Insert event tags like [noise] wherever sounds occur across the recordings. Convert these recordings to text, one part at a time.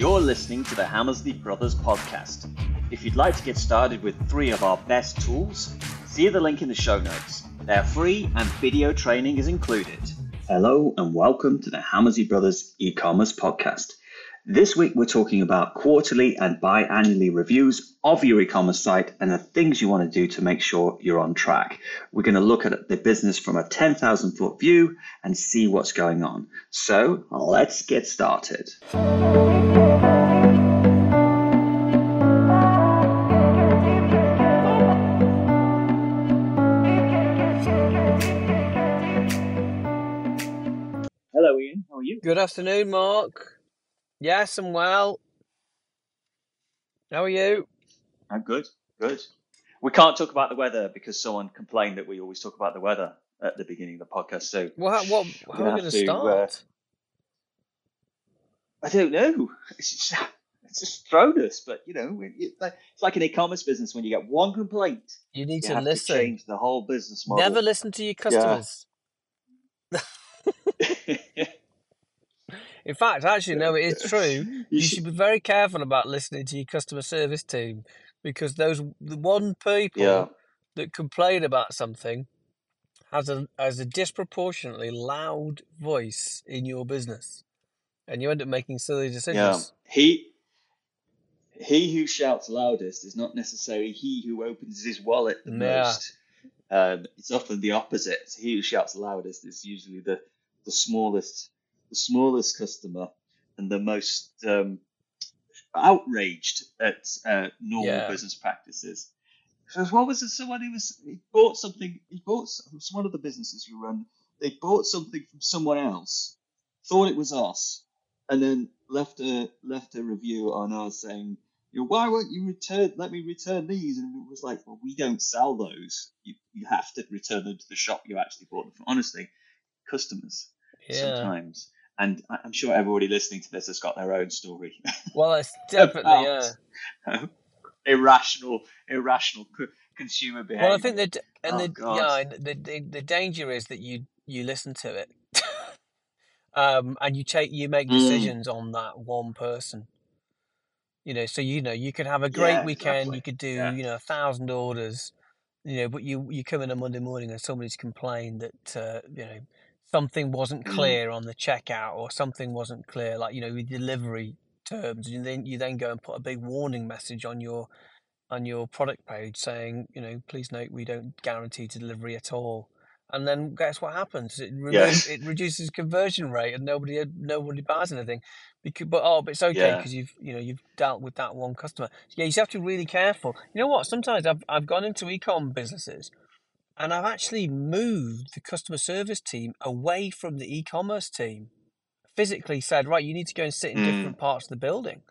You're listening to the Hammersley Brothers podcast. If you'd like to get started with three of our best tools, see the link in the show notes. They're free and video training is included. Hello and welcome to the Hammersley Brothers e-commerce podcast. This week we're talking about quarterly and biannually reviews of your e-commerce site and the things you want to do to make sure you're on track. We're going to look at the business from a 10,000 foot view and see what's going on. So let's get started. Hello Ian, how are you? Good afternoon, Mark. Yes, I'm well. How are you? I'm good, good. We can't talk about the weather because someone complained that we always talk about the weather at the beginning of the podcast. So what, how are we going to uh, start? I don't know. It's just, it's just thrown us, but you know, it- it- it's like an e-commerce business. When you get one complaint, you need you to listen. to change the whole business model. Never listen to your customers. [laughs] [laughs] In fact, actually, no, it is true. [laughs] you should, be very careful about listening to your customer service team because those the one people yeah, that complain about something has a has a disproportionately loud voice in your business, and you end up making silly decisions. yeah. He he who shouts loudest is not necessarily he who opens his wallet the Yeah. most. Um, it's often the opposite. He who shouts loudest is usually the the smallest the smallest customer and the most um, outraged at uh, normal Yeah. business practices. So what was it? Someone who was he bought something. He bought from one of the businesses we run. They bought something from someone else, thought it was us, and then left a left a review on us saying, you know, "Why won't you return? Let me return these." And it was like, "Well, we don't sell those. You you have to return them to the shop you actually bought them from." Honestly, customers Yeah. sometimes. And I- I'm sure everybody listening to this has got their own story [laughs] Well, it's definitely yeah. [laughs] irrational, irrational co- consumer behavior. Well, I think that, and Oh, the God. yeah, and the, the the danger is that you you listen to it, [laughs] um, and you take you make Mm. decisions on that one person. You know, so you know you could have a great Yeah, weekend. exactly. You could do Yeah. you know a thousand orders. You know, but you you come in on Monday morning and somebody's complained that uh, you know something wasn't Mm. clear on the checkout or something wasn't clear, like you know with delivery terms, and then you then go and put a big warning message on your on your product page saying, you know, please note we don't guarantee delivery at all. And then guess what happens? It remo- Yes. [laughs] it reduces conversion rate, and nobody nobody buys anything. Because, but oh, but it's okay Yeah. because you've you know you've dealt with that one customer. Yeah, you just have to be really careful. You know what? Sometimes I've I've gone into ecom businesses, and I've actually moved the customer service team away from the e-commerce team. Physically said, right, you need to go and sit in Mm. different parts of the building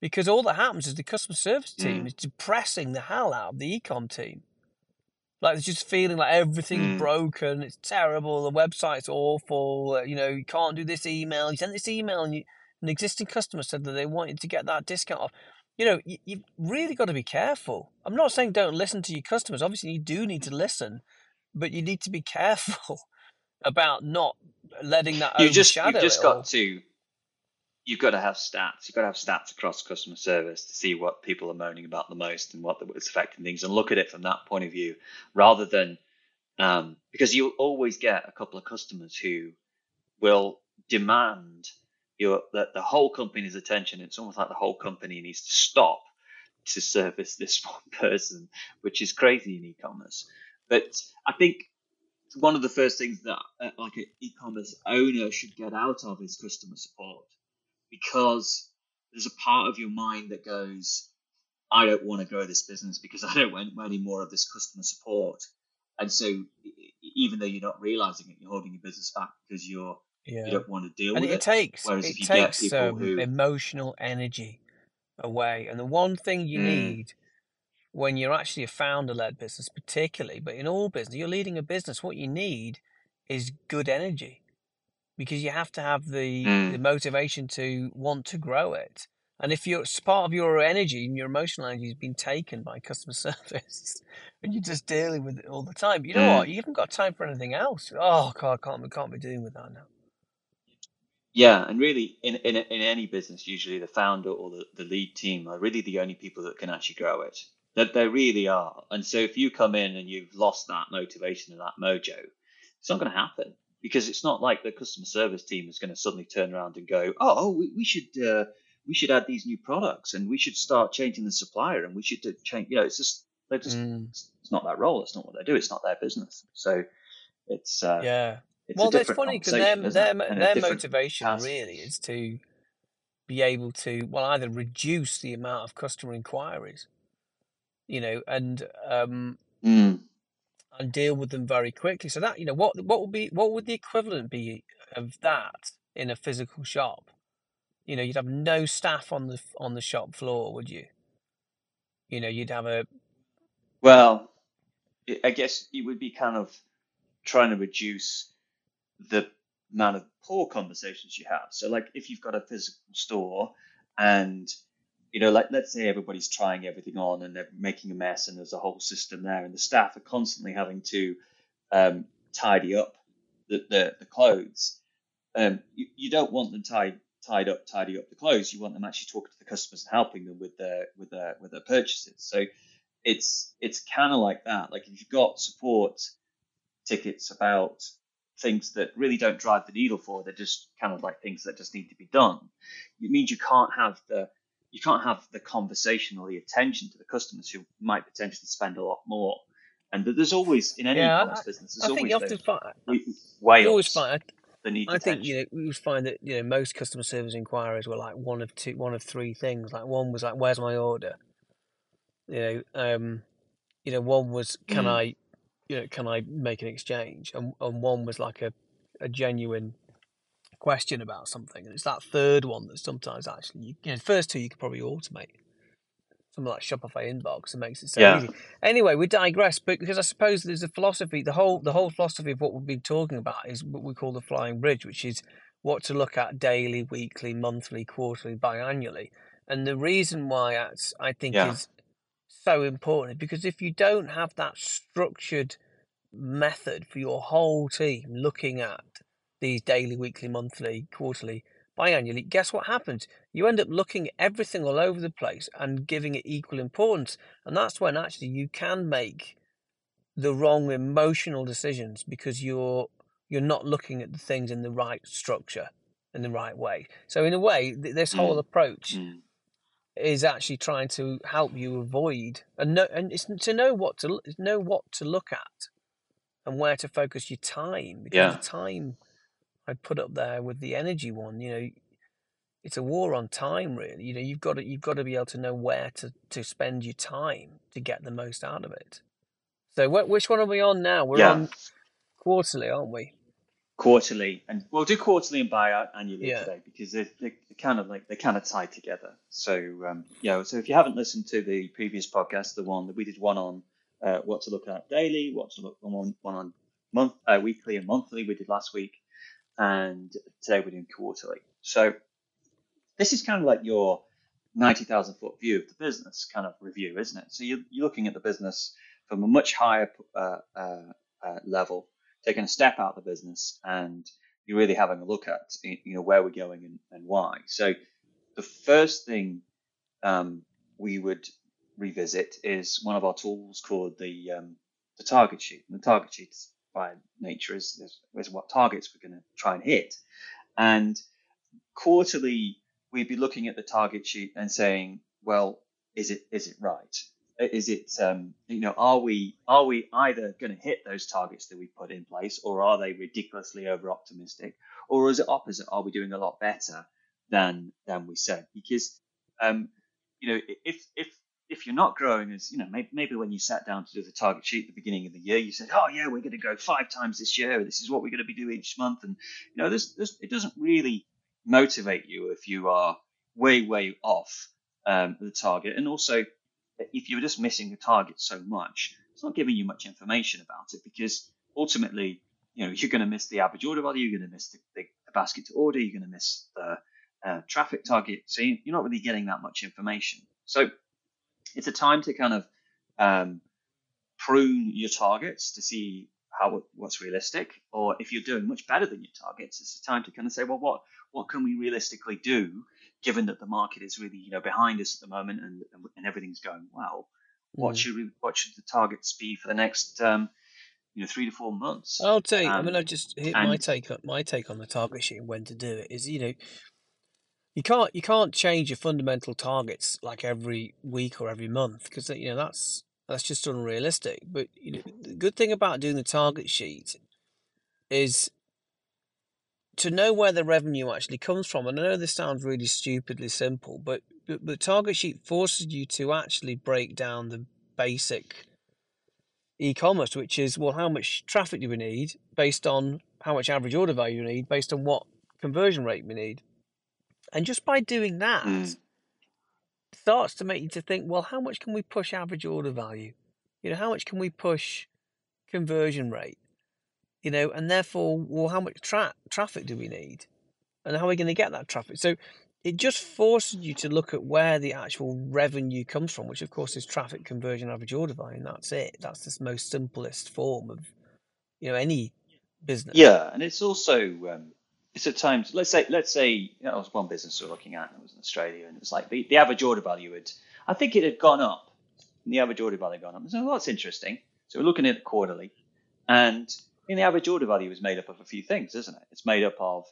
because all that happens is the customer service team Mm. is depressing the hell out of the ecom team. Like it's just feeling like everything's Mm. broken, it's terrible, the website's awful. uh, You know, you can't do this email. You sent this email, and you, an existing customer said that they wanted to get that discount off. You know, you, you've really got to be careful. I'm not saying don't listen to your customers. Obviously, you do need to listen, but you need to be [laughs] careful about not letting that You just you've just it all. got to you've got to have stats. You've got to have stats across customer service to see what people are moaning about the most and what is affecting things, and look at it from that point of view, rather than um, because you'll always get a couple of customers who will demand that the whole company's attention. It's almost like the whole company needs to stop to service this [laughs] one person, which is crazy in e-commerce. But I think one of the first things that uh, like an e-commerce owner should get out of is customer support because there's a part of your mind that goes i don't want to grow this business because [laughs] i don't want any more of this customer support and so even though you're not realizing it you're holding your business back because you're you don't want to deal and with it it takes whereas it if you get takes people um, who emotional energy away and the one thing you Mm, need when you're actually a founder-led business particularly but in all business you're leading a business what you need is good energy because you have to have the the mm, motivation to want to grow it. And if you're it's part of your energy and your emotional energy has been taken by customer [laughs] service and you're just dealing with it all the time you know what? Mm. you haven't got time for anything else. Oh god i can't, I can't be dealing with that now Yeah, and really, in, in in any business, usually the founder or the, the lead team are really the only people that can actually grow it. That they really are. And so if you come in and you've lost that motivation and that mojo, it's not going to happen because it's not like the customer service team is going to suddenly turn around and go, oh, oh we, we should uh, we should add these new products and we should start changing the supplier and we should change. You know, it's just they're just mm. it's not that role. It's not what they do. It's not their business. So it's uh, yeah it's well, it's funny because their their, their motivation task. really is to be able to well either reduce the amount of customer inquiries, you know, and um, mm. and deal with them very quickly. So that you know what what would be what would the equivalent be of that in a physical shop? You know, you'd have no staff on the on the shop floor, would you? You know, you'd have a well, I guess it would be kind of trying to reduce the amount of poor conversations you have. So, like, if you've got a physical store and you know, like let's say everybody's trying everything on and they're making a mess, and there's a whole system there, and the staff are constantly having to um, tidy up the, the, the clothes. Um, you, you don't want them tied tied up, tidy up the clothes. You want them actually talking to the customers and helping them with their with their with their purchases. So it's it's kind of like that. Like if you've got support tickets about things that really don't drive the needle for. They're just kind of like things that just need to be done. It means you can't have the you can't have the conversation or the attention to the customers who might potentially spend a lot more. And that there's always in any yeah, e-commerce business, there's I think always you often find, whales. You always find, I, need I think you know we find that you know most customer service inquiries were like one of two, one of three things. Like one was like, "Where's my order?" You know, um, you know, one was, "Can mm. I you know, can I make an exchange? And and one was like a, a genuine question about something, and it's that third one that sometimes actually, you, you know, the first two you could probably automate. Something like Shopify inbox and makes it so yeah. easy. Anyway, we digress, but because I suppose there's a philosophy. The whole the whole philosophy of what we've been talking about is what we call the flying bridge, which is what to look at daily, weekly, monthly, quarterly, biannually. And the reason why that's I think yeah. is so important because if you don't have that structured method for your whole team looking at these daily, weekly, monthly, quarterly, biannually, guess what happens? You end up looking at everything all over the place and giving it equal importance. And that's when actually you can make the wrong emotional decisions because you're you're not looking at the things in the right structure in the right way. So in a way, this whole mm. approach mm is actually trying to help you avoid and know and it's to know what to know what to look at and where to focus your time because yeah. the time I put up there with the energy one, you know, it's a war on time really. You know, you've got to you've got to be able to know where to to spend your time to get the most out of it. So wh- which one are we on now? We're yeah. on quarterly, aren't we? Quarterly, and we'll do quarterly and biannually yeah. today because they're, they're, kind of like they kind of tie together. So um, yeah, so if you haven't listened to the previous podcast, the one that we did one on uh, what to look at daily, what to look on one on month, uh, weekly and monthly, we did last week, and today we're doing quarterly. So this is kind of like your ninety thousand foot view of the business kind of review, isn't it? So you're, you're looking at the business from a much higher uh, uh, uh level taking a step out of the business and you're really having a look at you know where we're going and, and why. So the first thing um, we would revisit is one of our tools called the um, the target sheet. And the target sheet by nature is, is, is what targets we're going to try and hit. And quarterly, we'd be looking at the target sheet and saying, well, is it is it right? Is it um, you know are we are we either going to hit those targets that we put in place or are they ridiculously over optimistic or is it opposite? Are we doing a lot better than than we said? Because um, you know if if if you're not growing as you know maybe, maybe when you sat down to do the target sheet at the beginning of the year you said oh yeah we're going to grow five times this year this is what we're going to be doing each month and you know this, this it doesn't really motivate you if you are way way off um, the target. And also if you're just missing the target so much, it's not giving you much information about it because ultimately, you know, you're going to miss the average order value, you're going to miss the, the, the basket to order, you're going to miss the uh, traffic target. So you're not really getting that much information. So it's a time to kind of um, prune your targets to see how what's realistic, or if you're doing much better than your targets, it's a time to kind of say, well, what what can we realistically do, given that the market is really you know behind us at the moment and and everything's going well. What Mm. should we what should the targets be for the next um, you know three to four months? I'll tell you. I mean, Um, I just hit my take on my take on the target sheet and when to do it is, you know, you can't you can't change your fundamental targets like every week or every month because you know that's that's just unrealistic. But you know, the good thing about doing the target sheet is to know where the revenue actually comes from. And I know this sounds really stupidly simple, but but the target sheet forces you to actually break down the basic e-commerce, which is well, how much traffic do we need based on how much average order value we need based on what conversion rate we need. And just by doing that, mm, starts to make you to think, well, how much can we push average order value? You know, how much can we push conversion rate? You know, and therefore, well, how much tra- traffic do we need? And how are we going to get that traffic? So it just forces you to look at where the actual revenue comes from, which of course is traffic conversion average order value, and that's it. That's the most simplest form of, you know, any business. yeah, and it's also um, it's at times let's say let's say you know, was one business we were looking at and it was in Australia and it was like the, the average order value had I think it had gone up. And the average order value had gone up. So that's interesting. So we're looking at it quarterly, and in the average order value is made up of a few things, isn't it? It's made up of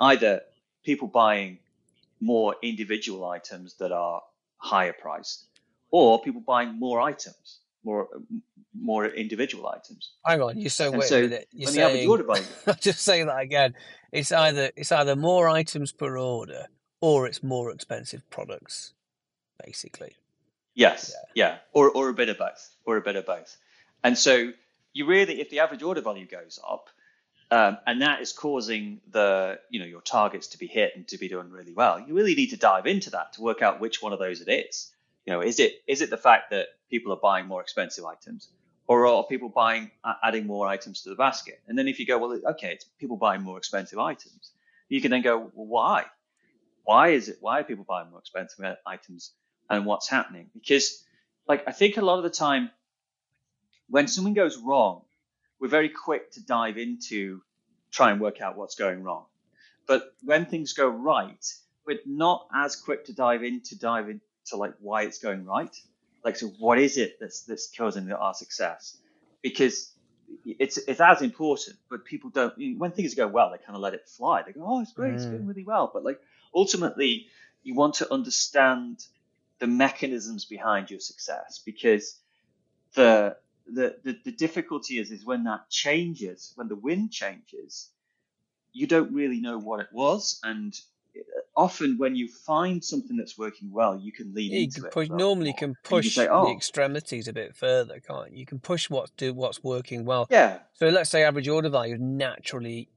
either people buying more individual items that are higher priced, or people buying more items, more more individual items. Hang on, you're so And a so. You're when the average order value, [laughs] I'll just say that again. It's either it's either more items per order or it's more expensive products, basically. yes, yeah, or or a bit of both, or a bit of both. And so you really, if the average order value goes up, um, and that is causing the you know your targets to be hit and to be doing really well, you really need to dive into that to work out which one of those it is. You know, is it is it the fact that people are buying more expensive items, or are people buying adding more items to the basket? And then if you go, well, okay, it's people buying more expensive items, you can then go, well, why? Why is it? Why are people buying more expensive items, and what's happening? Because, like, I think a lot of the time, when something goes wrong, we're very quick to dive into try and work out what's going wrong. But when things go right, we're not as quick to dive into dive into like why it's going right. Like, so what is it that's that's causing our success? Because it's it's as important, but people don't. When things go well, they kind of let it fly. They go, "Oh, it's great, it's going Mm. really well." But like ultimately, you want to understand the mechanisms behind your success because the the the, the difficulty is is when that changes, when the wind changes, you don't really know what it was, and uh, often when you find something that's working well, you can lean Yeah, you into can it push. little Normally, you can and you can push say, the "Oh, extremities a bit further, can't you? You can push what's do what's working well. yeah, So let's say average order value is naturally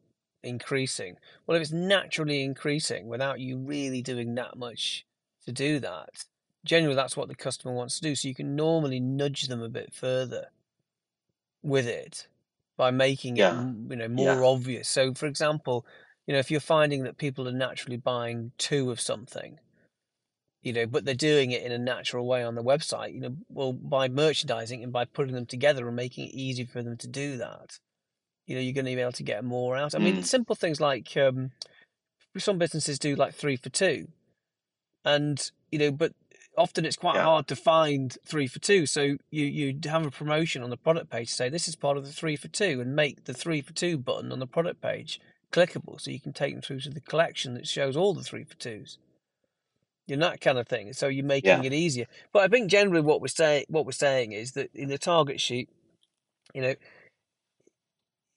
increasing. Well, if it's naturally increasing without you really doing that much to do that, generally that's what the customer wants to do. So you can normally nudge them a bit further with it by making it, yeah, m- you know, yeah, more obvious. So, for example, you know, if you're finding that people are naturally buying two of something, you know, but they're doing it in a natural way on the website, you know, well, by merchandising and by putting them together and making it easy for them to do that, you know, you're going to be able to get more out. I mean, mm, simple things like um, some businesses do like three for two, and you know, but often it's quite yeah, hard to find three for two. So you you have a promotion on the product page, to say this is part of the three for two, and make the three for two button on the product page clickable, so you can take them through to the collection that shows all the three for twos. You know that kind of thing. So you're making yeah, it easier. But I think generally what we're saying what we're saying is that in the target sheet, you know,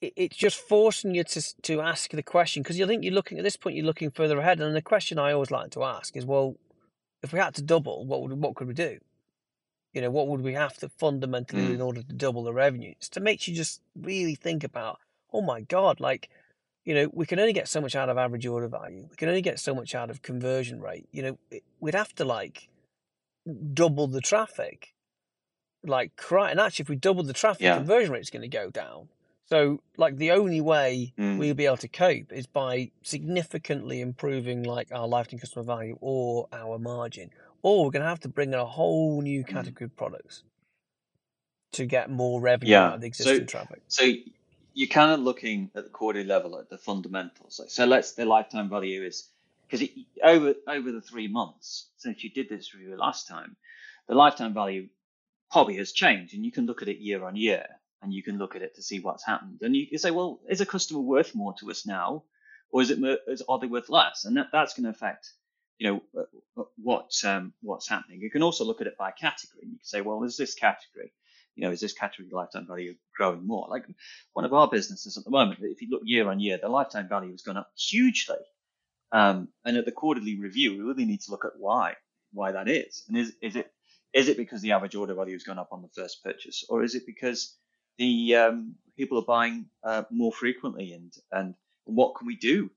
it, it's just forcing you to to ask the question because you think you're looking at this point you're looking further ahead and the question i always like to ask is well if we had to double what would what could we do? You know what would we have to fundamentally do in mm, order to double the revenue? It's to make you just really think about oh my god like you know we can only get so much out of average order value. We can only get so much out of conversion rate. You know we'd have to like double the traffic. Like cry and actually if we double the traffic yeah, conversion rate's going to go down so like the only way mm, we'll be able to cope is by significantly improving like our lifetime customer value or our margin. Or we're going to have to bring in a whole new mm, category of products to get more revenue out of the So existing traffic. so you're kind of looking at the quarterly level at the fundamentals. So let's the lifetime value is because over over the three months since you did this review last time, the lifetime value probably has changed, and you can look at it year on year, and you can look at it to see what's happened, and you can say, well, is a customer worth more to us now, or is it is, are they worth less? And that, that's going to affect you know uh, uh, what um, what's happening. You can also look at it by category. You can say, well, is this category, you know, is this category lifetime value growing more? Like one of our businesses at the moment, if you look year on year, the lifetime value has gone up hugely. Um, and at the quarterly review, we really need to look at why why that is, and is is it is it because the average order value has gone up on the first purchase, or is it because the um, people are buying uh, more frequently, and and what can we do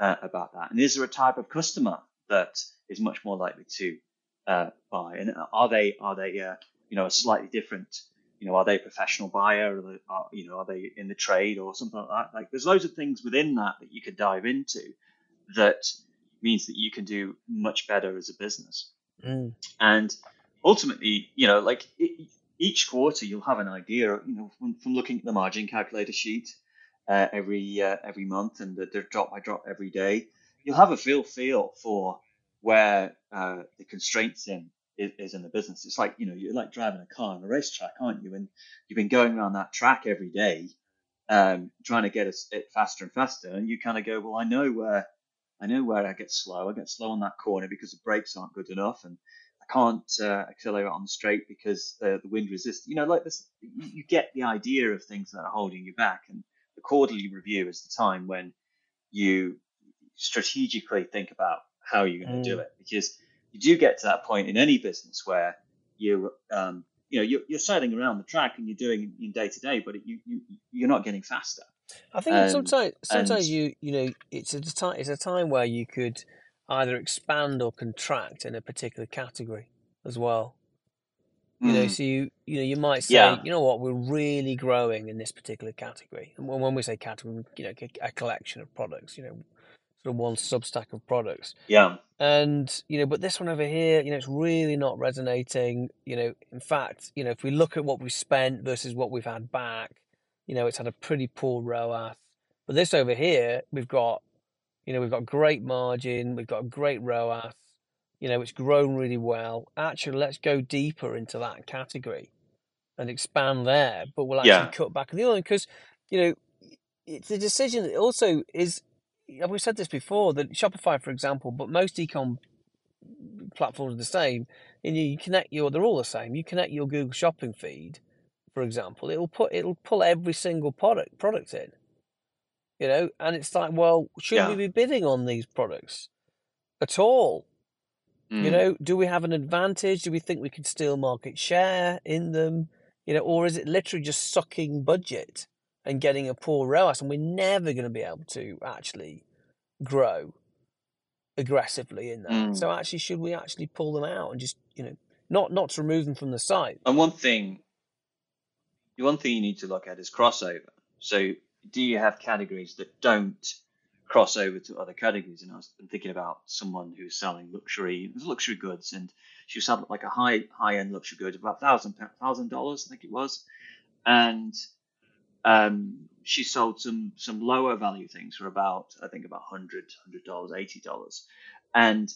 uh, about that? And is there a type of customer that is much more likely to uh, buy? And are they are they uh, you know a slightly different you know are they a professional buyer or they, are, you know are they in the trade or something like that? Like there's loads of things within that that you could dive into that means that you can do much better as a business. Mm. And ultimately, you know, like it, each quarter you'll have an idea, you know, from, from looking at the margin calculator sheet uh, every uh, every month and the, drop by drop every day, you'll have a feel feel for where uh, the constraints in is, is, in the business. It's like you know you're like driving a car on a racetrack, aren't you? And you've been going around that track every day, um, trying to get it faster and faster, and you kind of go, well, I know where I know where I get slow. I get slow on that corner because the brakes aren't good enough, and can't uh, accelerate on the straight because uh, the wind resists. You know, like this, you get the idea of things that are holding you back, and the quarterly review is the time when you strategically think about how you're going to mm. do it because you do get to that point in any business where you um, you know you're, you're sailing around the track and you're doing in day to day, but you, you you're not getting faster. I think um, sometimes sometimes and, you you know it's a time it's a time where you could either expand or contract in a particular category as well. You know, mm. so you you know you might say, yeah. you know what, we're really growing in this particular category. And when we say category, you know, a collection of products. You know, sort of one substack of products. Yeah. And you know, but this one over here, you know, it's really not resonating. You know, in fact, you know, if we look at what we spent versus what we've had back, you know, it's had a pretty poor ROAS. But this over here, we've got, you know, we've got great margin, we've got a great ROAS. You know, it's grown really well. Actually, let's go deeper into that category and expand there. But we'll actually yeah. cut back on the other one because, you know, it's a decision that also is we've said this before that Shopify, for example, but most ecom platforms are the same. And you connect your, they're all the same. You connect your Google Shopping feed, for example, it'll put it'll pull every single product product in. You know, and it's like, well, should yeah. we be bidding on these products at all? Mm. You know, do we have an advantage? Do we think we could steal market share in them? You know, or is it literally just sucking budget? and getting a poor ROAS, and we're never going to be able to actually grow aggressively in that. Mm. So actually, should we actually pull them out and just you know not not to remove them from the site? And one thing, one thing you need to look at is crossover. So do you have categories that don't cross over to other categories? And I was thinking about someone who's selling luxury luxury goods, and she was selling like a high high end luxury good, about thousand thousand dollars, I think it was, and um, she sold some some lower value things for about I think about hundred hundred dollars, eighty dollars, and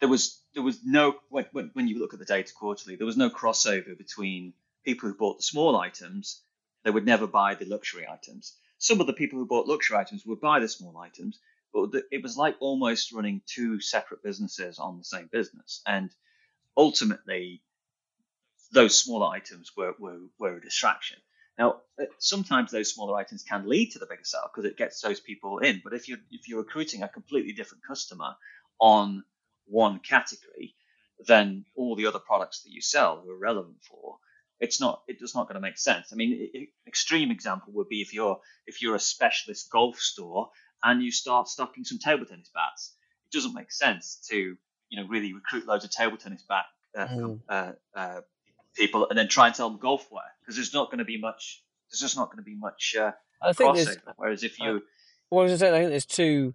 there was there was no when, when you look at the data quarterly, there was no crossover between people who bought the small items. They would never buy the luxury items. Some of the people who bought luxury items would buy the small items, but it was like almost running two separate businesses on the same business. And ultimately, those smaller items were, were, were a distraction. Now, uh, sometimes those smaller items can lead to the bigger sale because it gets those people in. But if you're if you're recruiting a completely different customer on one category, then all the other products that you sell are relevant for. It's not. It does not going to make sense. I mean, it, extreme example would be if you're if you're a specialist golf store and you start stocking some table tennis bats. It doesn't make sense to you know really recruit loads of table tennis bat uh, mm. uh, uh, people and then try and sell them golf wear because there's not going to be much. There's just not going to be much. Uh, I think there's. Whereas if you, well, I was saying, I think there's two,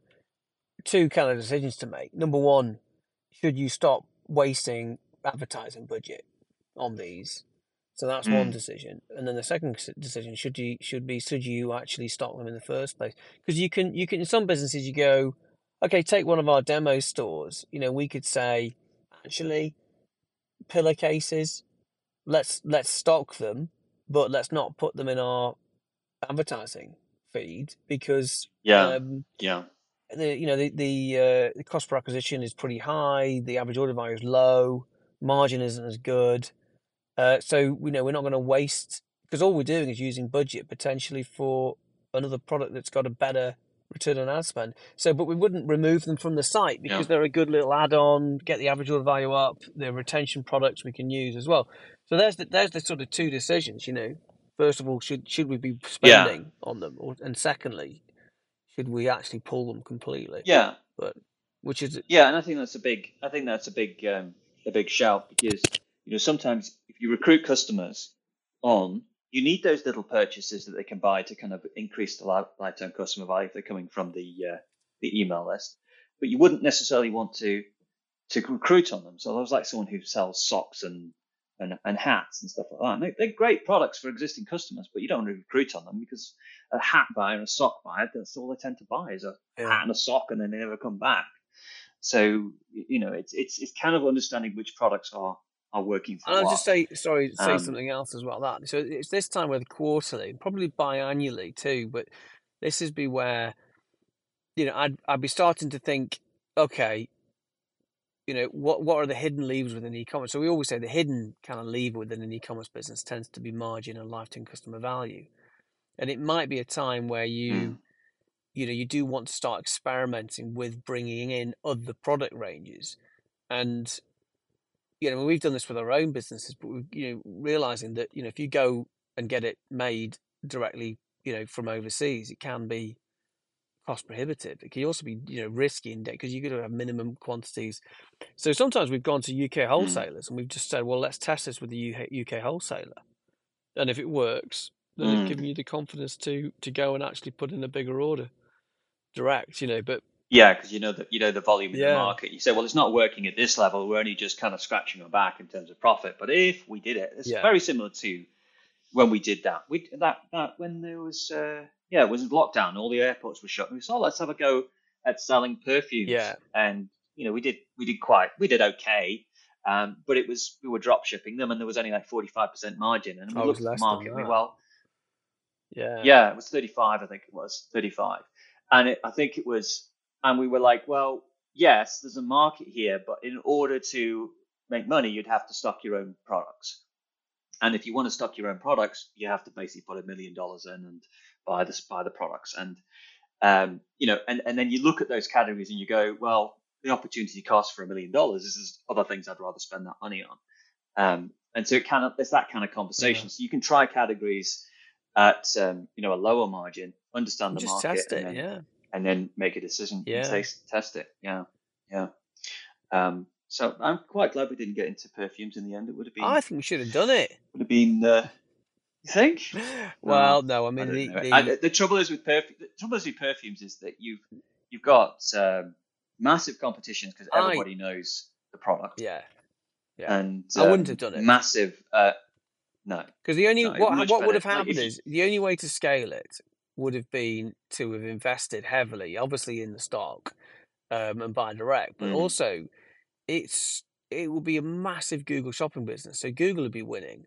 two kind of decisions to make. Number one, should you stop wasting advertising budget on these? So that's one Mm. decision, and then the second decision should you should be should you actually stock them in the first place? Because you can you can in some businesses you go, okay, take one of our demo stores. You know, we could say, actually, pillowcases, let's let's stock them, but let's not put them in our advertising feed because Yeah. um, Yeah. the you know the the, uh, the cost per acquisition is pretty high. The average order value is low. Margin isn't as good. Uh, so you know we're not going to waste because all we're doing is using budget potentially for another product that's got a better return on ad spend. So, but we wouldn't remove them from the site because Yeah. they're a good little add-on, get the average order value up. They're retention products we can use as well. So there's the, there's the sort of two decisions. You know, first of all, should should we be Yeah. spending on them, or, and secondly, should we actually pull them completely? Yeah. But which is Yeah, and I think that's a big. I think that's a big, um, a big shout because you know sometimes you recruit customers on, you need those little purchases that they can buy to kind of increase the lifetime customer value if they're coming from the uh, the email list. But you wouldn't necessarily want to to recruit on them. So there's like someone who sells socks and and, and hats and stuff like that. And they, they're great products for existing customers, but you don't want to recruit on them because a hat buyer and a sock buyer, that's all they tend to buy is a yeah. hat and a sock, and then they never come back. So you know, it's it's it's kind of understanding which products are are working for And I'll just say, sorry, say Um, something else as well. That so it's this time with quarterly, probably biannually too. But this is be where, you know, I'd I'd be starting to think, okay, you know, what what are the hidden levers within e-commerce? So we always say the hidden kind of lever within an e-commerce business tends to be margin and lifetime customer value, and it might be a time where you. mm, You know, you do want to start experimenting with bringing in other product ranges, and you know, we've done this with our own businesses, but we you know, realizing that, you know, if you go and get it made directly, you know, from overseas, it can be cost prohibitive. It can also be, you know, risky in debt because you've got to have minimum quantities. So sometimes we've gone to UK mm, wholesalers and we've just said, well, let's test this with the UK, UK wholesaler. And if it works, then mm. given you the confidence to to go and actually put in a bigger order direct, you know, but Yeah, because you know the you know the volume in the market. You say, well, it's not working at this level. We're only just kind of scratching our back in terms of profit. But if we did it, it's yeah, very similar to when we did that. We that that when there was uh, yeah, it was lockdown. All the airports were shut. We said, oh, let's have a go at selling perfumes, yeah, and you know we did we did quite we did okay. Um, but it was we were drop shipping them, and there was only like forty five percent margin. And we I looked at the market. We well, Yeah, yeah, it was 35, I think it was 35. And it, I think it was, and we were like, well, yes, there's a market here, but in order to make money, you'd have to stock your own products. And if you want to stock your own products, you have to basically put a million dollars in and buy the buy the products. And um, you know, and, and then you look at those categories and you go, well, the opportunity cost for a million dollars is there's other things I'd rather spend that money on. Um, and so it kind of it's that kind of yeah. conversation. So you can try categories at um, you know a lower margin, understand the Just market, test and it, then yeah, and then make a decision yeah. taste test it. Yeah, yeah. Um, so I'm quite glad we didn't get into perfumes in the end. It would have been I think we should have done it. would have been. Uh, you think? [sighs] Well, no, I I mean don't the. I, the the trouble is with perfume. The trouble is with perfumes is that you've you've got um, massive competitions because I everybody knows the product, yeah yeah. and I wouldn't um, have done it massive. Uh, no, because the only no, what what would have Like happened you, is the only way to scale it would have been to have invested heavily, obviously in the stock, um, and buy direct, but mm, also it's it would be a massive Google shopping business. So Google would be winning.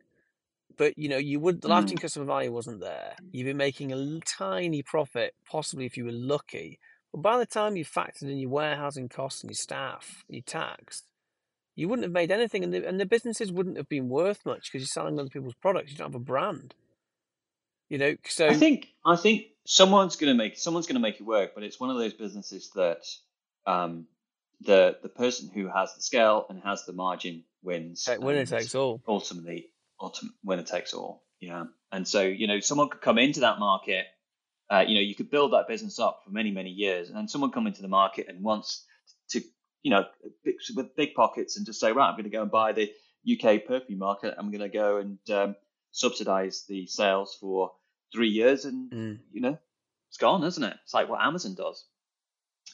But you know, you would the mm, lifetime customer value wasn't there. You'd be making a tiny profit, possibly if you were lucky. But by the time you factored in your warehousing costs and your staff, your tax, you wouldn't have made anything, and the, and the businesses wouldn't have been worth much because you're selling other people's products. You don't have a brand, you know. I So think I think someone's gonna make someone's gonna make it work, but it's one of those businesses that um, the the person who has the scale and has the margin wins, winner takes all. ultimately, ultimate winner takes all. Yeah, and so you know someone could come into that market. Uh, you know, you could build that business up for many many years, and then someone come into the market and wants to you know big, with big pockets and just say right, I'm going to go and buy the UK perfume market. I'm going to go and um, subsidize the sales for three years, and Mm. you know, it's gone, isn't it? It's like what Amazon does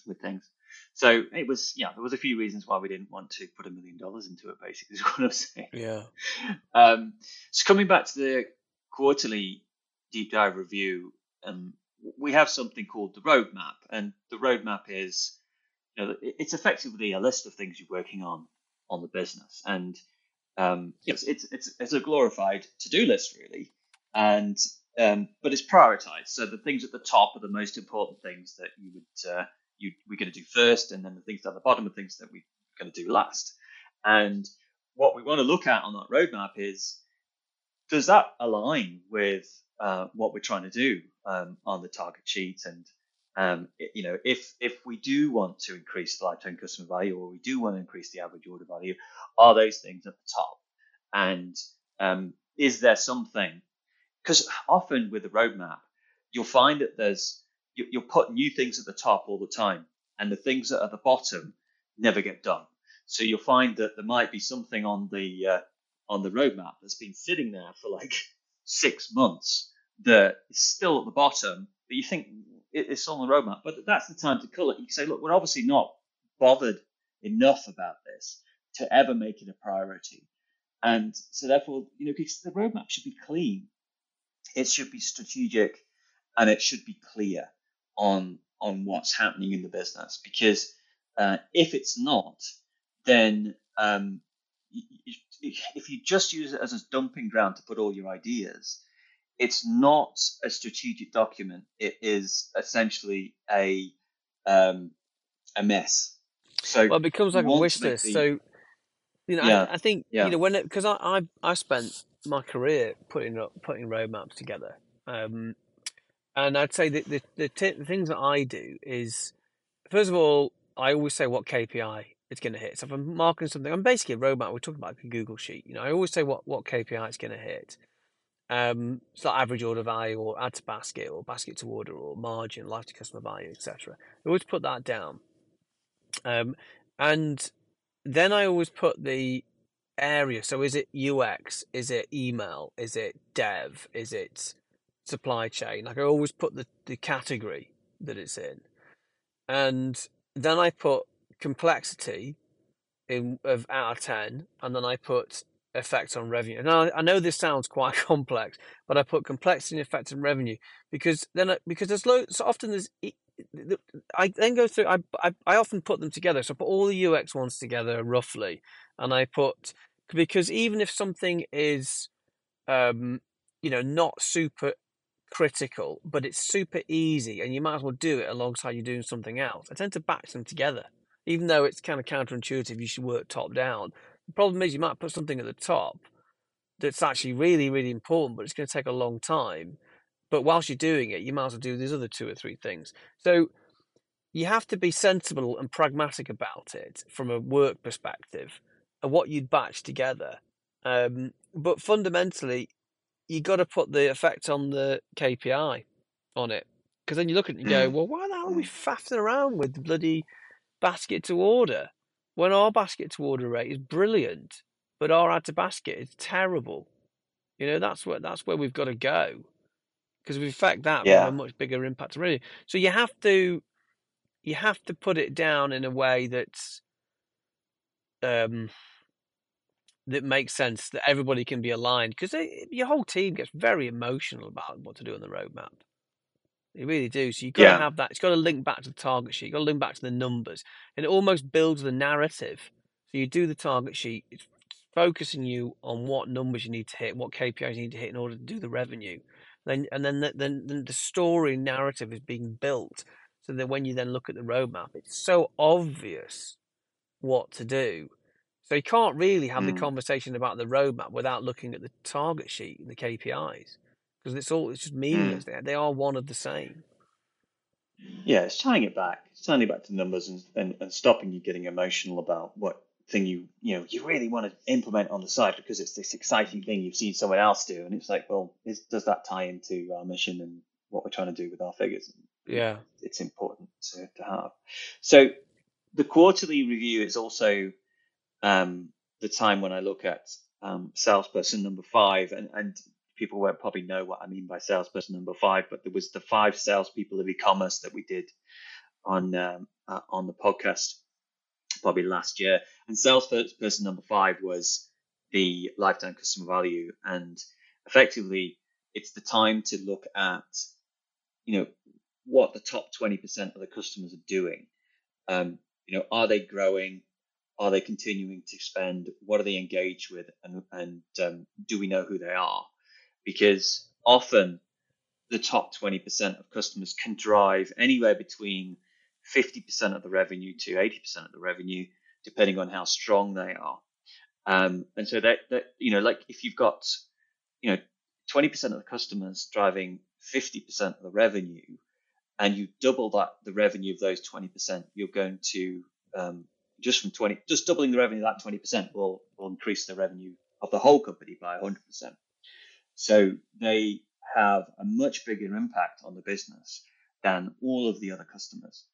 with things. So it was, yeah, there was a few reasons why we didn't want to put a million dollars into it. Basically, [laughs] is what I'm saying. Yeah. Um, so coming back to the quarterly deep dive review, um, we have something called the roadmap, and the roadmap is, you know, it's effectively a list of things you're working on on the business, and um, it's, it's it's it's a glorified to-do list really, and um, but it's prioritized. So the things at the top are the most important things that you would uh, you we're going to do first, and then the things at the bottom are things that we're going to do last. And what we want to look at on that roadmap is does that align with uh, what we're trying to do um, on the target sheet and um, you know if if we do want to increase the lifetime customer value or we do want to increase the average order value are those things at the top and um, is there something because often with the roadmap you'll find that there's you, you'll put new things at the top all the time and the things that are at the bottom never get done so you'll find that there might be something on the uh, on the roadmap that's been sitting there for like six months that is still at the bottom, but you think it's on the roadmap. But that's the time to call it. You say, look, we're obviously not bothered enough about this to ever make it a priority. And so therefore, you know, because the roadmap should be clean, it should be strategic, and it should be clear on on what's happening in the business. Because uh, if it's not, then um, if you just use it as a dumping ground to put all your ideas, it's not a strategic document. It is essentially a um, a mess. So well, it becomes like a wish list. The, so you know, yeah, I, I, think yeah. you know when because I, I I spent my career putting up putting roadmaps together, um, and I'd say that the the, t- the things that I do is first of all I always say what KPI it's going to hit. So if I'm marking something, I'm basically a roadmap. We're talking about a Google sheet. You know, I always say what what KPI it's going to hit. Um, it's not average order value or add to basket or basket to order or margin, life to customer value, etc. I always put that down. Um, and then I always put the area. So is it UX? Is it email? Is it dev? Is it supply chain? Like I always put the, the category that it's in. And then I put complexity in of out of ten, and then I put effect on revenue. Now I know this sounds quite [laughs] complex, but I put complexity and effect on revenue because then I, because there's loads. So often there's I then go through. I, I I often put them together. So I put all the UX ones together roughly, and I put because even if something is, um, you know, not super critical, but it's super easy, and you might as well do it alongside you doing something else. I tend to batch them together even though it's kind of counterintuitive, you should work top down. The problem is you might put something at the top that's actually really, really important, but it's going to take a long time. But whilst you're doing it, you might as well do these other two or three things. So you have to be sensible and pragmatic about it from a work perspective and what you'd batch together. Um, but fundamentally, you got to put the effect on the KPI on it. Because then you look at it and you go, mm. well, why the hell are we faffing around with bloody basket to order when our basket to order rate is brilliant, but our add to basket is terrible. You know, that's where that's where we've got to go. Because we affect that, have a much bigger impact already. So you have to you have to put it down in a way that's um that makes sense that everybody can be aligned because eh, your whole team gets very emotional about what to do on the roadmap. They really do. So you've got yeah. to have that. It's got to link back to the target sheet. You've got to link back to the numbers. And it almost builds the narrative. So you do the target sheet. It's focusing you on what numbers you need to hit, what KPIs you need to hit in order to do the revenue. Then and then the, then, then the story narrative is being built so that when you then look at the roadmap, it's so obvious what to do. So you can't really have mm. the conversation about the roadmap without looking at the target sheet and the KPIs because it's all it's just meaningless. Mm. They, they are one of the same. Yeah, it's tying it back. It's tying it back to numbers and, and, and stopping you getting emotional about what thing you you know you really want to implement on the side because it's this exciting thing you've seen someone else do, and it's like, well, is, does that tie into our mission and what we're trying to do with our figures? Yeah, it's important to, to have. So the quarterly review is also um, the time when I look at um, salesperson number five, and, and people won't probably know what I mean by salesperson number five, but there was the five salespeople of e-commerce that we did on um, uh, on the podcast probably last year. And salesperson number five was the lifetime customer value, and effectively, it's the time to look at, you know, what the top 20% of the customers are doing. Um, you know, are they growing? Are they continuing to spend? What are they engaged with? And, and um, do we know who they are? Because often the top 20% of customers can drive anywhere between 50% of the revenue to 80% of the revenue, depending on how strong they are. Um, and so that, that, you know, like if you've got, you know, 20% of the customers driving 50% of the revenue, and you double that the revenue of those 20%, you're going to um, just from 20, just doubling the revenue of that 20% will will increase the revenue of the whole company by 100%. So they have a much bigger impact on the business than all of the other customers.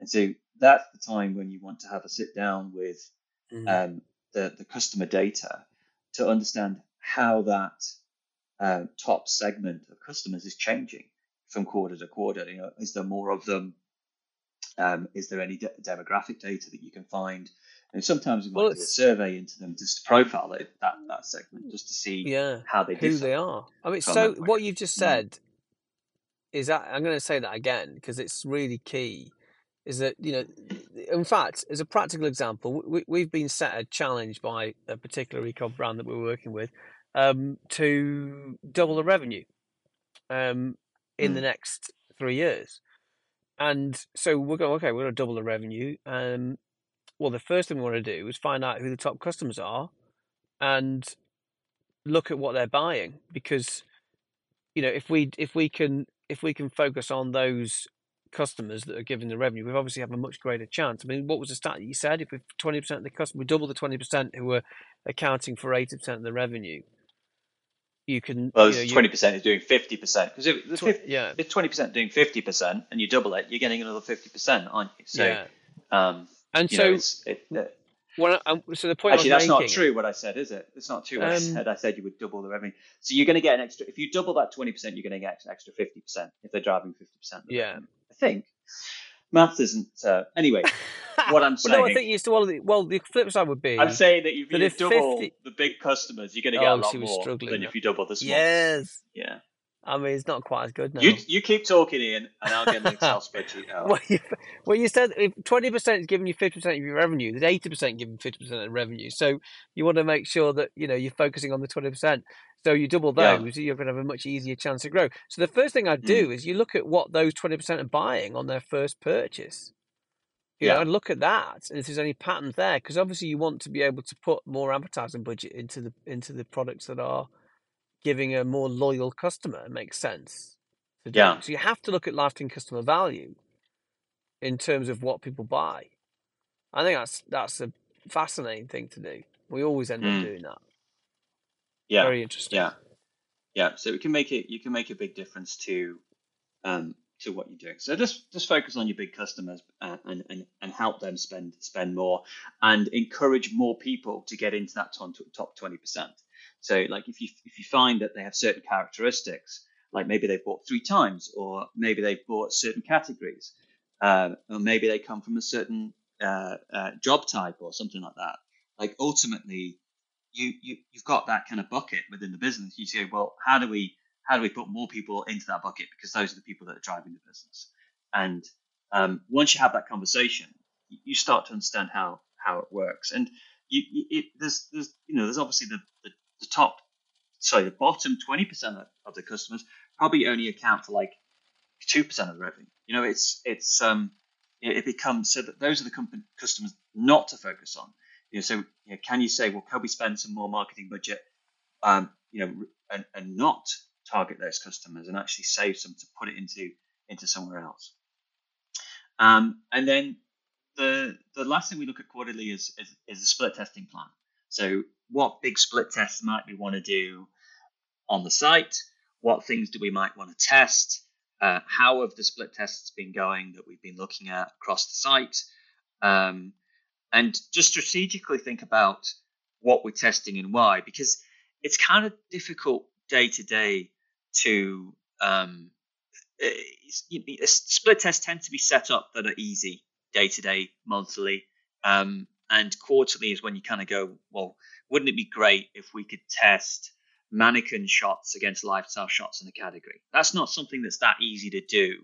And so that's the time when you want to have a sit down with mm-hmm. um, the, the customer data to understand how that uh, top segment of customers is changing from quarter to quarter. You know, is there more of them? Um, is there any de- demographic data that you can find? And sometimes we might well, do a survey into them just to profile it, that that segment, just to see yeah, how they who they are. I mean, so what you've just said is that I'm going to say that again because it's really key. Is that you know, in fact, as a practical example, we, we've been set a challenge by a particular ecom brand that we're working with um, to double the revenue um, in mm. the next three years. And so we're going, okay, we're going to double the revenue. Um, well, the first thing we want to do is find out who the top customers are and look at what they're buying because you know if we if we can if we can focus on those customers that are giving the revenue, we obviously have a much greater chance. I mean, what was the stat that you said? If twenty percent of the customer, we double the twenty percent who were accounting for eighty percent of the revenue, you can. Well, twenty percent is doing fifty percent because if, yeah. if twenty percent doing fifty percent and you double it, you're getting another fifty percent, aren't you? So, yeah. um, and so, know, it, uh, well, um, so the point actually that's making, not true. What I said is it? It's not true. What um, I said. I said you would double the revenue. So you're going to get an extra. If you double that twenty percent, you're going to get an extra fifty percent if they're driving fifty percent. Yeah, I think maths isn't. Uh, anyway, [laughs] what I'm saying. well, no, I think you still. Well, the, well, the flip side would be. I'm saying that if you if double 50... the big customers, you're going to get oh, a lot more than now. if you double the small. Yes. Yeah. I mean, it's not quite as good now. You, you keep talking, Ian, and I'll get an Excel spreadsheet out. well, you, well, you said if 20% is giving you 50% of your revenue, there's 80% giving 50% of revenue. So you want to make sure that, you know, you're focusing on the 20%. So you double those, yeah. you're going to have a much easier chance to grow. So the first thing I do mm. is you look at what those 20% are buying on their first purchase. You yeah. know, and look at that, and if there's any patterns there, because obviously you want to be able to put more advertising budget into the into the products that are giving a more loyal customer. Makes sense. Yeah. So you have to look at lifetime customer value in terms of what people buy. I think that's that's a fascinating thing to do. We always end mm. up doing that. Yeah. Very interesting. Yeah. Yeah. So it can make it you can make a big difference to um to what you're doing. So just just focus on your big customers uh, and, and and help them spend spend more and encourage more people to get into that top twenty percent. So like if you if you find that they have certain characteristics, like maybe they've bought three times, or maybe they've bought certain categories, uh, or maybe they come from a certain uh, uh, job type or something like that. Like ultimately, you, you you've got that kind of bucket within the business. You say, well, how do we how do we put more people into that bucket because those are the people that are driving the business. And um, once you have that conversation, you start to understand how how it works. And you, it, there's there's you know there's obviously the, the, the top sorry the bottom 20% of the customers probably only account for like 2% of the revenue. You know, it's it's um it, becomes so that those are the company, customers not to focus on. You know, so you know, can you say, well, can we spend some more marketing budget, um, you know, and, and not target those customers and actually save some to put it into into somewhere else. Um, and then the the last thing we look at quarterly is, is, is a split testing plan. So what big split tests might we want to do on the site? What things do we might want to test? Uh, how have the split tests been going that we've been looking at across the site? Um, and just strategically think about what we're testing and why, because it's kind of difficult day to day to um, eh, split tests tend to be set up that are easy day to day, monthly, um, and quarterly is when you kind of go, well, wouldn't it be great if we could test mannequin shots against lifestyle shots in the category? That's not something that's that easy to do,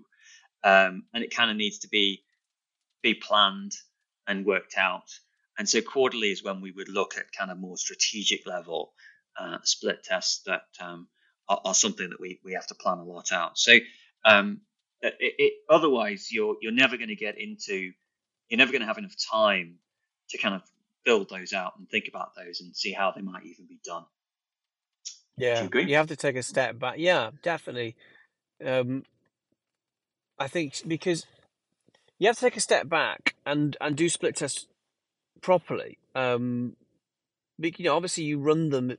um, and it kind of needs to be be planned and worked out. And so quarterly is when we would look at kind of more strategic level uh, split tests that um, are, are, something that we, we have to plan a lot out. So um, it, it, otherwise, you're you're never going to get into you're never going to have enough time to kind of build those out and think about those and see how they might even be done. Yeah, you, you have to take a step back. Yeah, definitely. Um, I think because you have to take a step back and and do split tests properly. Um, but, you know, obviously you run them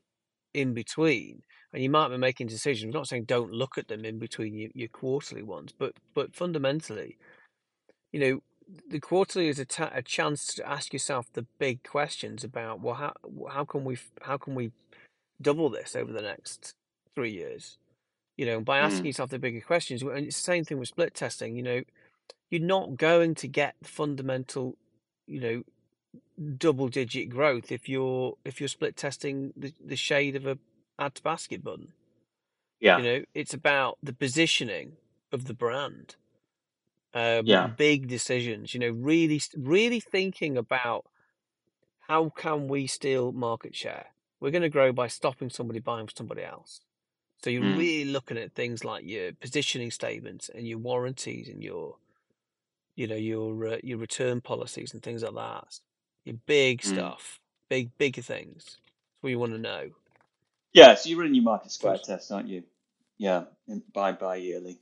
in between, and you might be making decisions. I'm not saying don't look at them in between your, your quarterly ones, but but fundamentally, you know, the quarterly is a, ta- a chance to ask yourself the big questions about well, how how can we how can we double this over the next three years? You know, by asking mm. yourself the bigger questions, and it's the same thing with split testing. You know, you're not going to get fundamental, you know, double digit growth if you're if you're split testing the, the shade of a add to basket button. Yeah. You know, it's about the positioning of the brand. Um, yeah. Big decisions. You know, really, really thinking about how can we steal market share. We're going to grow by stopping somebody buying from somebody else. So you're mm. really looking at things like your positioning statements and your warranties and your, you know, your uh, your return policies and things like that. Your big mm. stuff, big bigger things. That's what you want to know. Yeah, so you're running your market square test, aren't you? Yeah, by by yearly,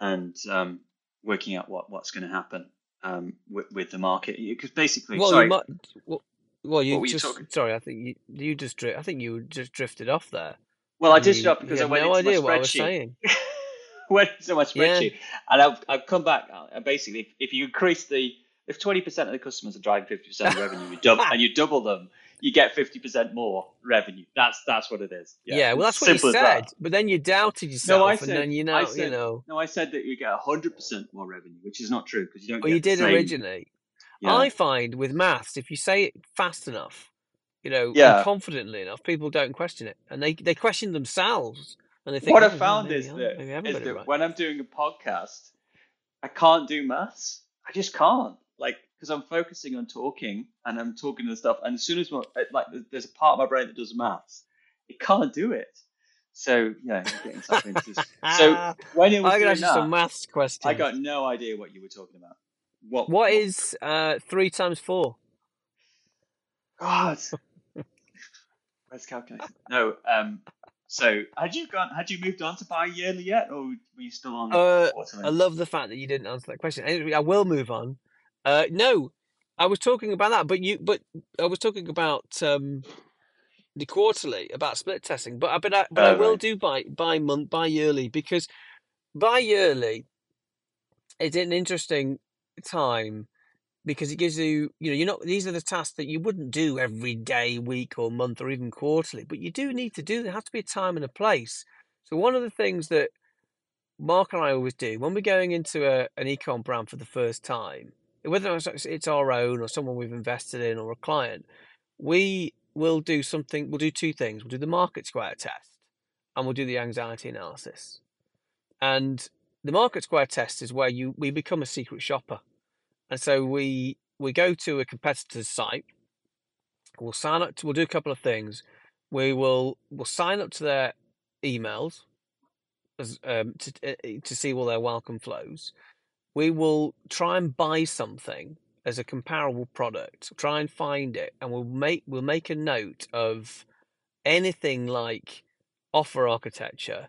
and um, working out what what's going to happen um, with, with the market because basically, well, sorry, you might, well, well, you just you sorry, I think you you just I think you just drifted off there. Well, I drifted off because I went no into idea my spreadsheet. What I was saying. [laughs] went into my spreadsheet, yeah. and I've, I've come back. And basically, if, if you increase the if twenty percent of the customers are driving fifty percent of revenue, you double, [laughs] and you double them, you get 50% more revenue. That's that's what it is. Yeah, yeah well, that's what you said. But then you doubted yourself. No, I said, and then you know, said, you know. No, I said that you get 100% more revenue, which is not true because you don't get it. Well, you did originally. Yeah. I find with maths, if you say it fast enough, you know, yeah. confidently enough, people don't question it. And they, they question themselves. And they think, what oh, I found is that, is that right. when I'm doing a podcast, I can't do maths. I just can't. Like, because I'm focusing on talking and I'm talking and stuff. And as soon as my, like there's a part of my brain that does maths, it can't do it. So yeah, getting something. So [laughs] when it was I got some maths questions. I got no idea what you were talking about. What what, what is uh, three times four? God, [laughs] where's calculator? No. Um. So had you gone? Had you moved on to bi-yearly yet, or were you still on? Uh, I love the fact that you didn't answer that question. I will move on uh, no, I was talking about that, but you, but I was talking about um, the quarterly about split testing. But but I, but I will do by by month by yearly because by yearly it's an interesting time because it gives you you know you're not these are the tasks that you wouldn't do every day, week or month or even quarterly, but you do need to do. There has to be a time and a place. So one of the things that Mark and I always do when we're going into a, an ecom brand for the first time whether it's our own or someone we've invested in or a client, we will do something. We'll do two things. We'll do the market square test, and we'll do the anxiety analysis. And the market square test is where you we become a secret shopper, and so we we go to a competitor's site. We'll sign up. To, we'll do a couple of things. We will we'll sign up to their emails as, um, to uh, to see all their welcome flows we will try and buy something as a comparable product, try and find it, and we'll make we'll make a note of anything like offer architecture,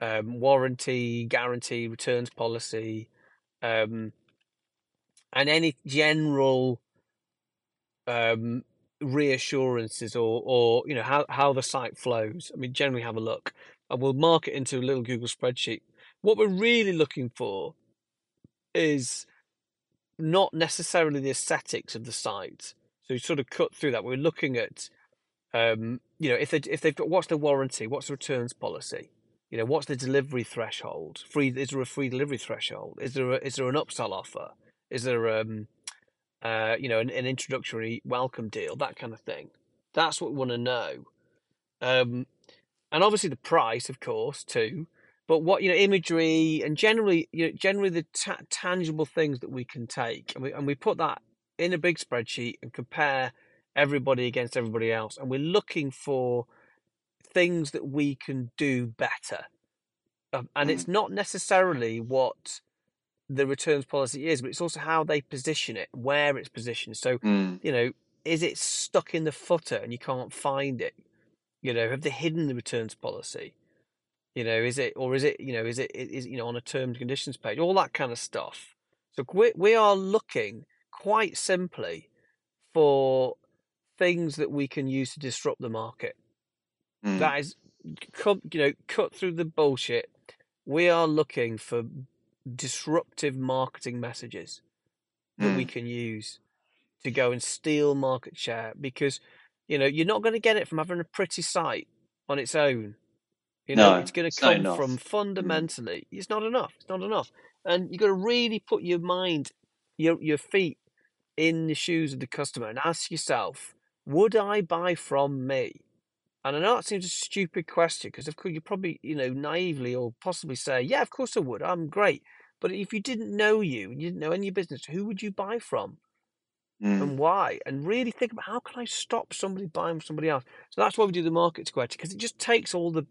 um, warranty, guarantee, returns policy, um, and any general um, reassurances or or you know how how the site flows. I mean, generally have a look, and we'll mark it into a little Google spreadsheet. What we're really looking for is not necessarily the aesthetics of the site. So you sort of cut through that. We're looking at, um, you know, if they if they've got what's the warranty, what's the returns policy, you know, what's the delivery threshold? Free is there a free delivery threshold? Is there a, is there an upsell offer? Is there um, uh, you know, an, an introductory welcome deal, that kind of thing. That's what we want to know. Um, and obviously the price, of course, too. But what you know, imagery and generally, you know, generally the ta- tangible things that we can take, and we and we put that in a big spreadsheet and compare everybody against everybody else, and we're looking for things that we can do better. Um, and Mm. it's not necessarily what the returns policy is, but it's also how they position it, where it's positioned. So, Mm. you know, is it stuck in the footer and you can't find it? You know, have they hidden the returns policy? You know, is it or is it you know is it is you know on a terms and conditions page? All that kind of stuff. So we we are looking quite simply for things that we can use to disrupt the market. Mm. That is, you know, cut through the bullshit. We are looking for disruptive marketing messages that we Mm. can use to go and steal market share because you know you're not going to get it from having a pretty site on its own. You know, No, it's going to come from. Mm. fundamentally. It's not enough. It's not enough, and you've got to really put your mind, your your feet in the shoes of the customer and ask yourself, would I buy from me? And I know that seems a stupid question because, of course, you probably, you know, naively or possibly say, yeah, of course I would. I'm great. But if you didn't know you and you didn't know any business, who would you buy from Mm. and why? And really think about how can I stop somebody buying from somebody else? So that's why we do the market square because it just takes all the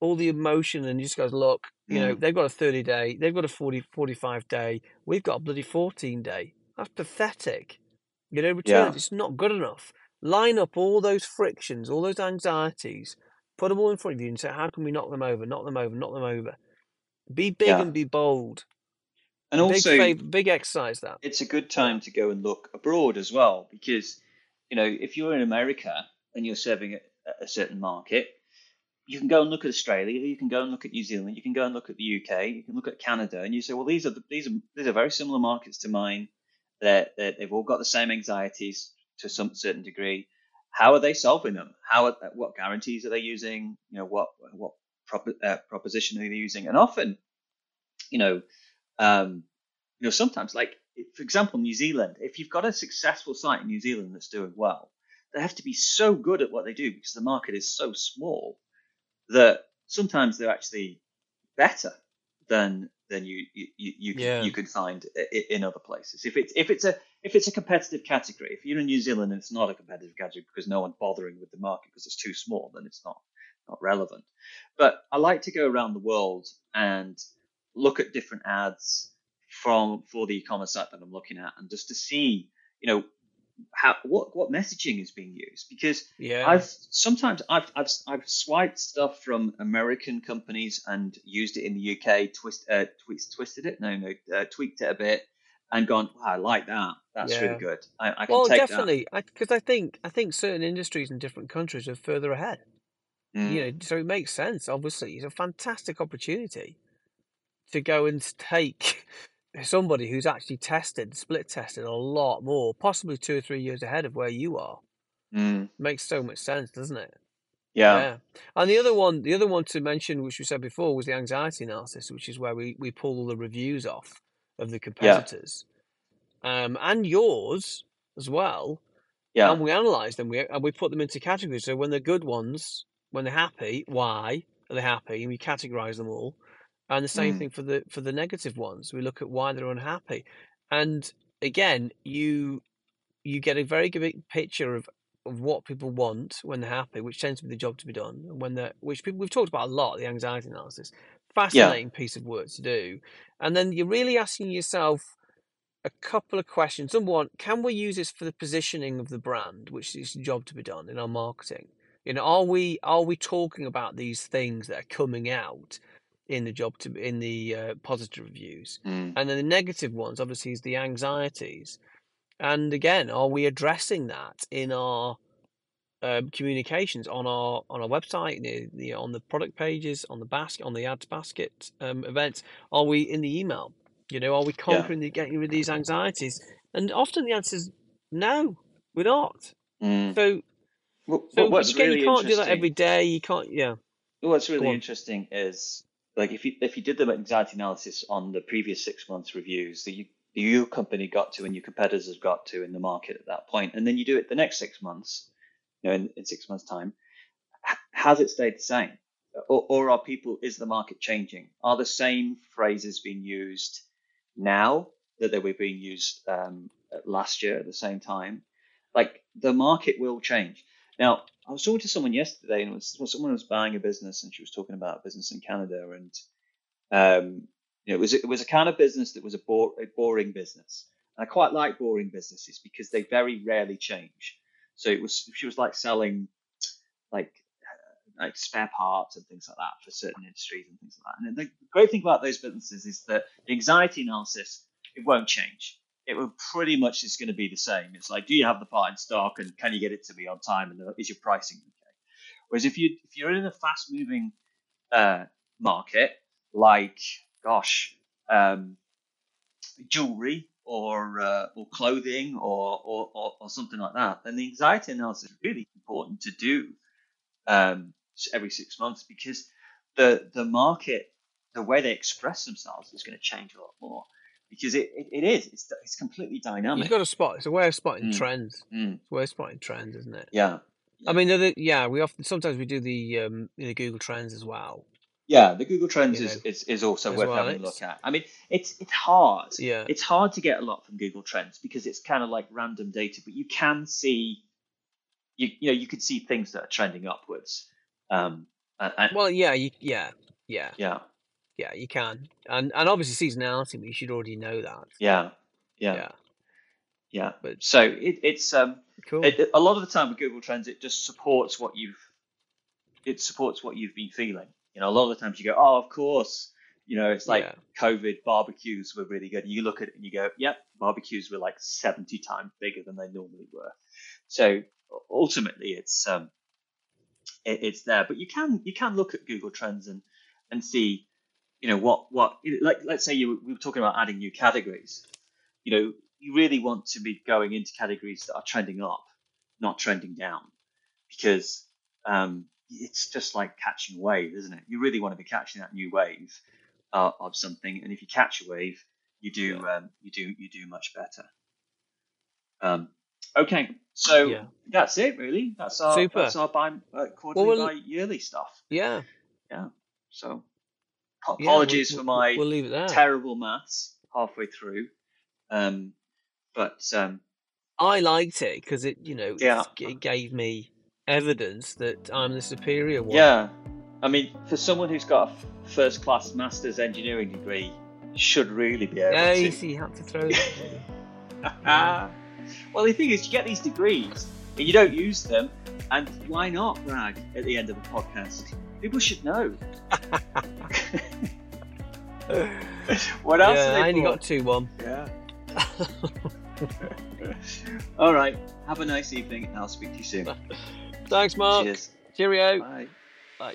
all the emotion and just goes, look, you know, Mm. they've got a 30 day, they've got a 40, 45 day, we've got a bloody 14 day. That's pathetic. You know, returns, Yeah. it's not good enough. Line up all those frictions, all those anxieties, put them all in front of you and say, how can we knock them over, knock them over, knock them over? Be big Yeah. and be bold. And Big also, favor, big exercise that. it's a good time to go and look abroad as well because you know if you're in America and you're serving a, a certain market, you can go and look at Australia, you can go and look at New Zealand, you can go and look at the UK, you can look at Canada, and you say, well, these are the, these are these are very similar markets to mine. They're, they've all got the same anxieties to some certain degree. How are they solving them? How are, what guarantees are they using? You know what what prop, uh, proposition are they using? And often, you know, um, you know sometimes like for example, New Zealand. If you've got a successful site in New Zealand that's doing well, they have to be so good at what they do because the market is so small that sometimes they're actually better than than you you, you, Yeah. you can find in other places. If it's if it's a if it's a competitive category, if you're in New Zealand and it's not a competitive category because no one's bothering with the market because it's too small, then it's not not relevant. But I like to go around the world and look at different ads from for the e-commerce site that I'm looking at, and just to see, you know, how what what messaging is being used because Yeah. I've sometimes I've I've I've swiped stuff from American companies and used it in the UK, twist uh, twist, twisted it, no no, uh, tweaked it a bit, and gone, wow, I like that. That's Yeah. really good. I, I can Well, take definitely, because I, think I think certain industries in different countries are further ahead. Mm, You know, so it makes sense. Obviously, it's a fantastic opportunity to go and take [laughs] somebody who's actually tested, split tested a lot more, possibly two or three years ahead of where you are. mm, Makes so much sense, doesn't it? yeah, Yeah. And the other one, the other one to mention, which we said before, was the anxiety analysis, which is where we, we pull all the reviews off of the yeah, competitors, um, and yours as well, yeah, and we analyze them. We and we put them into categories. So when they're good ones, when they're happy, why are they happy? And we categorize them all. And the same mm, thing for the for the negative ones. We look at why they're unhappy. And again, you you get a very good picture of of what people want when they're happy, which tends to be the job to be done. And when they're which people we've talked about a lot, the anxiety analysis. yeah, Fascinating piece of work to do. And then you're really asking yourself a couple of questions. Number one, can we use this for the positioning of the brand, which is the job to be done in our marketing? You know, are we are we talking about these things that are coming out in the job to in the uh, positive reviews, mm, and then the negative ones, obviously, is the anxieties. And again, are we addressing that in our um, communications on our on our website, the, the, on the product pages, on the basket, on the ads basket um, events? Are we in the email? You know, are we yeah. conquering the getting rid of these anxieties? And often the answer is no, we're not. Mm. So, what- so what's again, really you can't do that every day. You can't. Yeah, what's really interesting is like if you if you did the anxiety analysis on the previous six months reviews, so you your company got to and your competitors have got to in the market at that point, and then you do it the next six months, you know, in, in six months' time, has it stayed the same? Or, or, are people, is the market changing? Are the same phrases being used now that they were being used um, last year at the same time? Like the market will change. Now, I was talking to someone yesterday, and was, someone was buying a business, and she was talking about a business in Canada, and um, you know, it was it was a kind of business that was a, a boring business. And I quite like boring businesses because they very rarely change. So it was she was like selling like uh, like spare parts and things like that for certain industries and things like that. And the great thing about those businesses is that the anxiety analysis it won't change. It will pretty much is going to be the same. It's like, do you have the part in stock and can you get it to me on time and is your pricing okay? Whereas if you if you're in a fast moving uh, market like gosh, um, jewelry or uh, or clothing or, or, or, or, something like that, then the anxiety analysis is really important to do um, every six months because the the market, the way they express themselves, is going to change a lot more because it, it, it is it's, it's completely dynamic. You've got to spot. It's a way of spotting Mm. trends. Mm. It's a way of spotting trends, isn't it? Yeah, I mean, the, yeah, we often sometimes we do the um, you know, Google Trends as well. yeah. The Google Trends You know, is is also worth well, having a look at. I mean, it's it's hard. Yeah, It's hard to get a lot from Google Trends because it's kind of like random data, but you can see, you you know, you can see things that are trending upwards. Um, and, and- well, yeah, you, yeah, yeah, yeah, yeah, you can, and and obviously seasonality, but you should already know that. yeah, yeah, Yeah, yeah. But- so it, it's um, cool. it, a lot of the time with Google Trends, it just supports what you've, it supports what you've been feeling. You know, a lot of the times you go, oh, of course. You know, it's like Yeah. COVID barbecues were really good. And you look at it and you go, yep, barbecues were like 70 times bigger than they normally were. So ultimately, it's um, it, it's there. But you can you can look at Google Trends and and see, you know, what what like let's say you we were talking about adding new categories. You know, you really want to be going into categories that are trending up, not trending down, because um, it's just like catching a wave, isn't it? You really want to be catching that new wave uh, of something, and if you catch a wave, you do um, you do you do much better. Um, okay, so Yeah. that's it really. That's our Super. that's our bi uh, quarterly we'll- by yearly stuff. Yeah yeah, So ap- yeah, apologies we'll- for my We'll leave it there. terrible maths halfway through, um, but um, I liked it because it, you know, Yeah. it gave me evidence that I'm the superior one. yeah, I mean, for someone who's got a first class master's engineering degree, should really be able Yeah, to. see, you had to throw that. didn't [laughs] well, the thing is, you get these degrees and you don't use them, and why not brag at the end of a podcast? People should know. [laughs] what else? yeah, I only got two one. Yeah. [laughs] All right. Have a nice evening, and I'll speak to you soon. [laughs] Thanks, Mark. Cheers. Cheerio. Bye. Bye.